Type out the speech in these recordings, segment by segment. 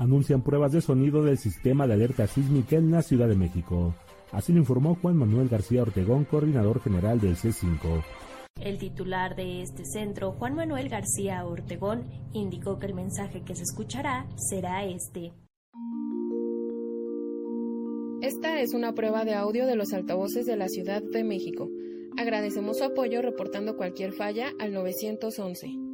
anuncian pruebas de sonido del sistema de alerta sísmica en la Ciudad de México. Así lo informó Juan Manuel García Ortegón, coordinador general del C5. El titular de este centro, Juan Manuel García Ortegón, indicó que el mensaje que se escuchará será este. Esta es una prueba de audio de los altavoces de la Ciudad de México. Agradecemos su apoyo reportando cualquier falla al 911.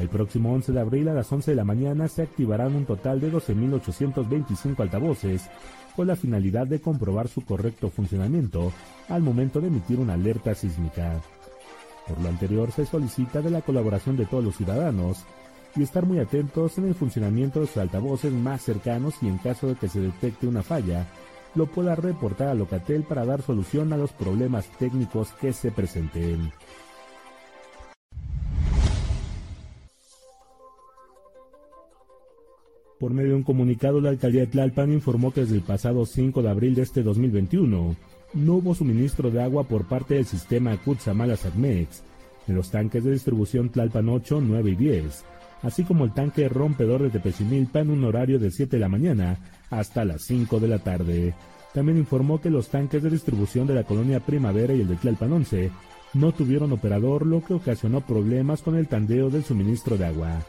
El próximo 11 de abril a las 11 de la mañana se activarán un total de 12.825 altavoces con la finalidad de comprobar su correcto funcionamiento al momento de emitir una alerta sísmica. Por lo anterior se solicita de la colaboración de todos los ciudadanos y estar muy atentos en el funcionamiento de sus altavoces más cercanos y en caso de que se detecte una falla, lo pueda reportar a Locatel para dar solución a los problemas técnicos que se presenten. Por medio de un comunicado, la alcaldía de Tlalpan informó que desde el pasado 5 de abril de este 2021 no hubo suministro de agua por parte del sistema Cutzamala-Sagmex en los tanques de distribución Tlalpan 8, 9 y 10, así como el tanque rompedor de Tepechimilpa en un horario de 7 de la mañana hasta las 5 de la tarde. También informó que los tanques de distribución de la colonia Primavera y el de Tlalpan 11 no tuvieron operador, lo que ocasionó problemas con el tandeo del suministro de agua.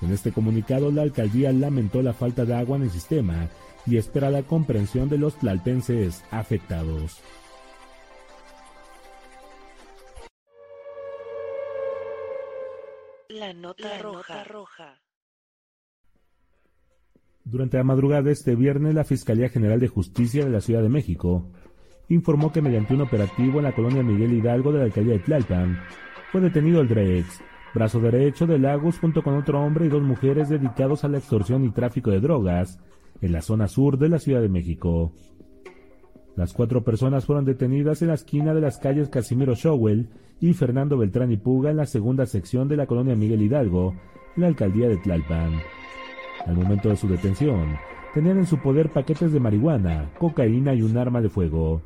En este comunicado, la alcaldía lamentó la falta de agua en el sistema y espera la comprensión de los tlalpenses afectados. La nota, roja. Durante la madrugada de este viernes, la Fiscalía General de Justicia de la Ciudad de México informó que mediante un operativo en la colonia Miguel Hidalgo de la alcaldía de Tlalpan, fue detenido el Drex, brazo derecho de Lagos junto con otro hombre y dos mujeres dedicados a la extorsión y tráfico de drogas en la zona sur de la Ciudad de México. Las cuatro personas fueron detenidas en la esquina de las calles Casimiro Showell y Fernando Beltrán y Puga en la segunda sección de la colonia Miguel Hidalgo, en la alcaldía de Tlalpan. Al momento de su detención, tenían en su poder paquetes de marihuana, cocaína y un arma de fuego.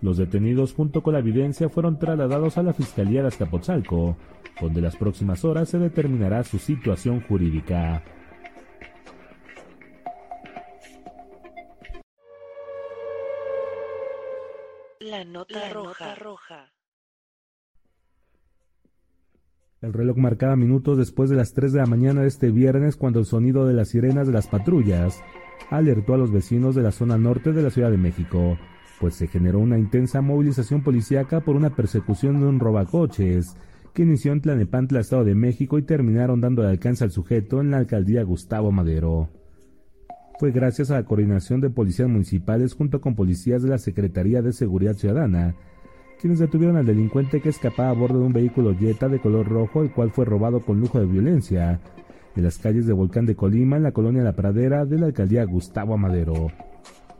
Los detenidos junto con la evidencia fueron trasladados a la Fiscalía de Azcapotzalco, donde las próximas horas se determinará su situación jurídica. La nota, roja. El reloj marcaba minutos después de las 3 de la mañana de este viernes cuando el sonido de las sirenas de las patrullas alertó a los vecinos de la zona norte de la Ciudad de México, pues se generó una intensa movilización policíaca por una persecución de un robacoches que inició en Tlanepantla, Estado de México, y terminaron dando alcance al sujeto en la alcaldía Gustavo Madero. Fue gracias a la coordinación de policías municipales junto con policías de la Secretaría de Seguridad Ciudadana, quienes detuvieron al delincuente que escapaba a bordo de un vehículo Jetta de color rojo, el cual fue robado con lujo de violencia, en las calles de Volcán de Colima, en la colonia La Pradera de la alcaldía Gustavo Madero.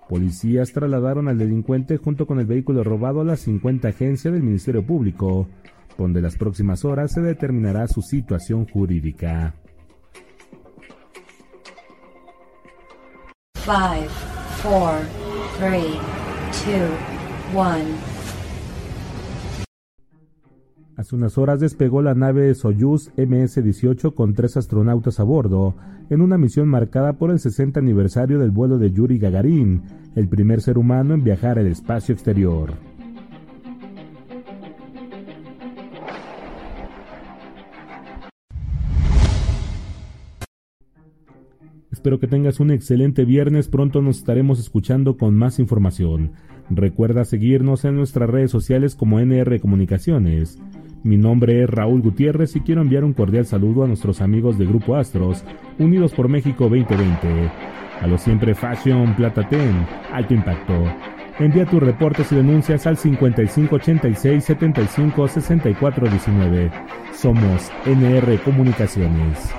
Policías trasladaron al delincuente junto con el vehículo robado a la 50 agencia del Ministerio Público, donde las próximas horas se determinará su situación jurídica. 5, 4, 3, 2, 1. Hace unas horas despegó la nave Soyuz MS-18 con tres astronautas a bordo, en una misión marcada por el 60 aniversario del vuelo de Yuri Gagarin, el primer ser humano en viajar al espacio exterior. Espero que tengas un excelente viernes. Pronto nos estaremos escuchando con más información. Recuerda seguirnos en nuestras redes sociales como NR Comunicaciones. Mi nombre es Raúl Gutiérrez y quiero enviar un cordial saludo a nuestros amigos de Grupo Astros, Unidos por México 2020. A los siempre Fashion Plata Ten, Alto Impacto. Envía tus reportes y denuncias al 5586 75 64 19. Somos NR Comunicaciones.